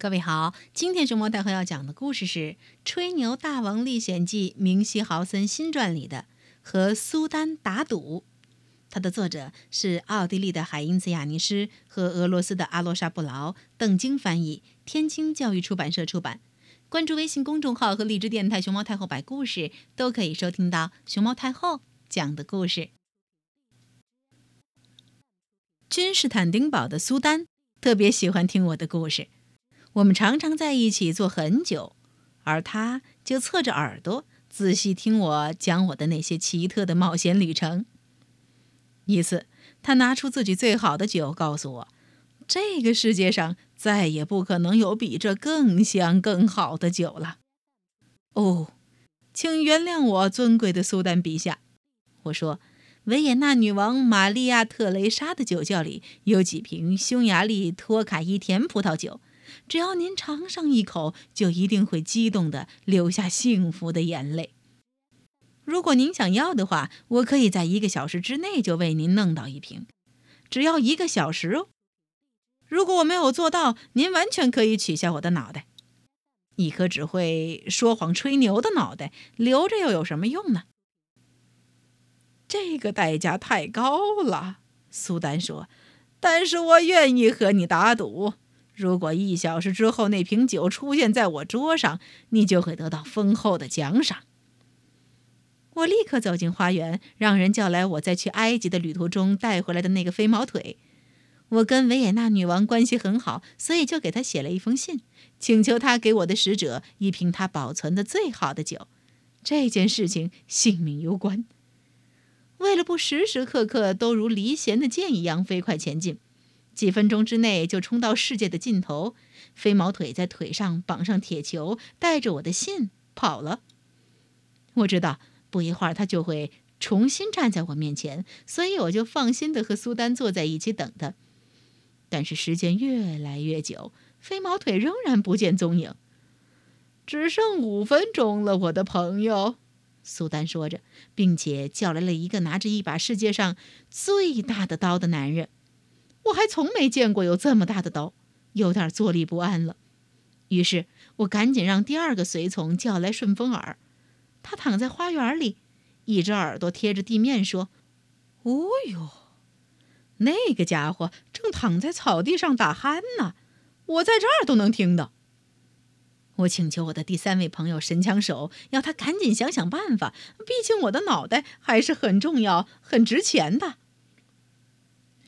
各位好，今天熊猫太后要讲的故事是《吹牛大王历险记》明希豪森新传里的《和苏丹打赌》。它的作者是奥地利的海因茨·雅尼施和俄罗斯的阿洛沙布劳，邓晶翻译，天津教育出版社出版。关注微信公众号和荔枝电台“熊猫太后摆故事”，都可以收听到熊猫太后讲的故事。君士坦丁堡的苏丹特别喜欢听我的故事。我们常常在一起坐很久，而他就侧着耳朵仔细听我讲我的那些奇特的冒险旅程。一次，他拿出自己最好的酒，告诉我：“这个世界上再也不可能有比这更香、更好的酒了。”哦，请原谅我，尊贵的苏丹陛下，我说：“维也纳女王玛利亚·特蕾莎的酒窖里有几瓶匈牙利托卡伊甜葡萄酒。”只要您尝上一口，就一定会激动的流下幸福的眼泪。如果您想要的话，我可以在一个小时之内就为您弄到一瓶，只要一个小时哦。如果我没有做到，您完全可以取下我的脑袋。一颗只会说谎吹牛的脑袋，留着又有什么用呢？这个代价太高了，苏丹说。但是我愿意和你打赌。如果一小时之后那瓶酒出现在我桌上，你就会得到丰厚的奖赏。我立刻走进花园，让人叫来我在去埃及的旅途中带回来的那个飞毛腿。我跟维也纳女王关系很好，所以就给她写了一封信，请求她给我的使者一瓶她保存的最好的酒。这件事情性命攸关。为了不时时刻刻都如离弦的箭一样飞快前进。几分钟之内就冲到世界的尽头，飞毛腿在腿上绑上铁球，带着我的信跑了。我知道不一会儿他就会重新站在我面前，所以我就放心的和苏丹坐在一起等他。但是时间越来越久，飞毛腿仍然不见踪影。只剩五分钟了，我的朋友，苏丹说着，并且叫来了一个拿着一把世界上最大的刀的男人。我还从没见过有这么大的刀，有点坐立不安了。于是我赶紧让第二个随从叫来顺风耳。他躺在花园里，一只耳朵贴着地面，说：“哦哟，那个家伙正躺在草地上打鼾呢，我在这儿都能听到。”我请求我的第三位朋友神枪手，要他赶紧想想办法，毕竟我的脑袋还是很重要、很值钱的。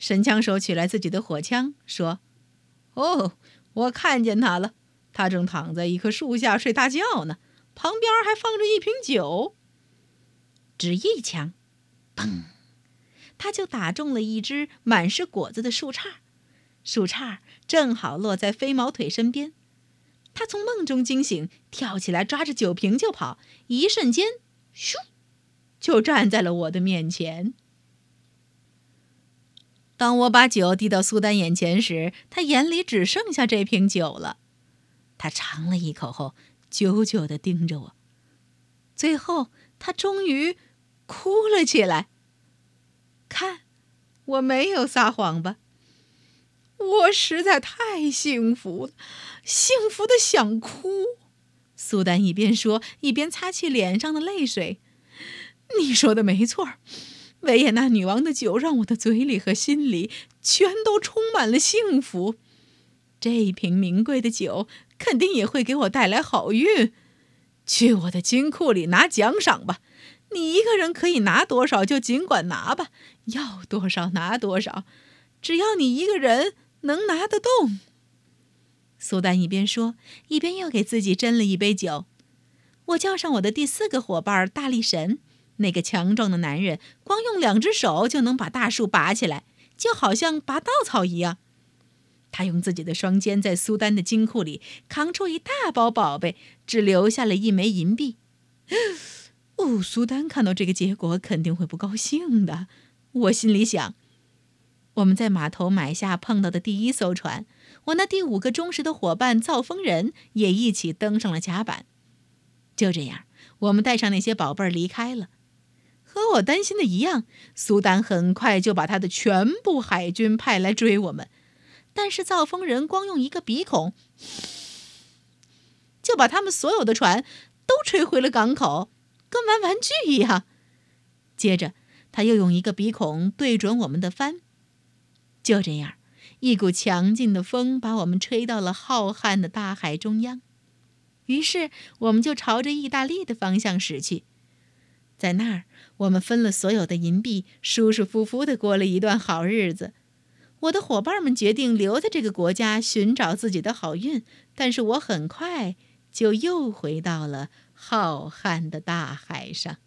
神枪手取来自己的火枪，说：“哦，我看见他了，他正躺在一棵树下睡大觉呢，旁边还放着一瓶酒。”只一枪，砰，他就打中了一只满是果子的树杈，树杈正好落在飞毛腿身边。他从梦中惊醒，跳起来抓着酒瓶就跑，一瞬间，咻，就站在了我的面前。当我把酒递到苏丹眼前时，他眼里只剩下这瓶酒了。他尝了一口后，久久地盯着我。最后，他终于哭了起来。看，我没有撒谎吧？我实在太幸福了，幸福的想哭。苏丹一边说，一边擦去脸上的泪水。你说的没错。维也纳女王的酒让我的嘴里和心里全都充满了幸福。这一瓶名贵的酒肯定也会给我带来好运。去我的金库里拿奖赏吧！你一个人可以拿多少就尽管拿吧，要多少拿多少，只要你一个人能拿得动。苏丹一边说，一边又给自己斟了一杯酒。我叫上我的第四个伙伴大力神。那个强壮的男人光用两只手就能把大树拔起来，就好像拔稻草一样。他用自己的双肩在苏丹的金库里扛出一大包宝贝，只留下了一枚银币。哦，苏丹看到这个结果肯定会不高兴的。我心里想，我们在码头买下碰到的第一艘船，我那第五个忠实的伙伴造风人也一起登上了甲板。就这样，我们带上那些宝贝儿离开了。和我担心的一样，苏丹很快就把他的全部海军派来追我们。但是造风人光用一个鼻孔，就把他们所有的船都吹回了港口，跟玩玩具一样。接着，他又用一个鼻孔对准我们的帆。就这样，一股强劲的风把我们吹到了浩瀚的大海中央。于是，我们就朝着意大利的方向驶去。在那儿，我们分了所有的银币，舒舒服服地过了一段好日子。我的伙伴们决定留在这个国家寻找自己的好运，但是我很快就又回到了浩瀚的大海上。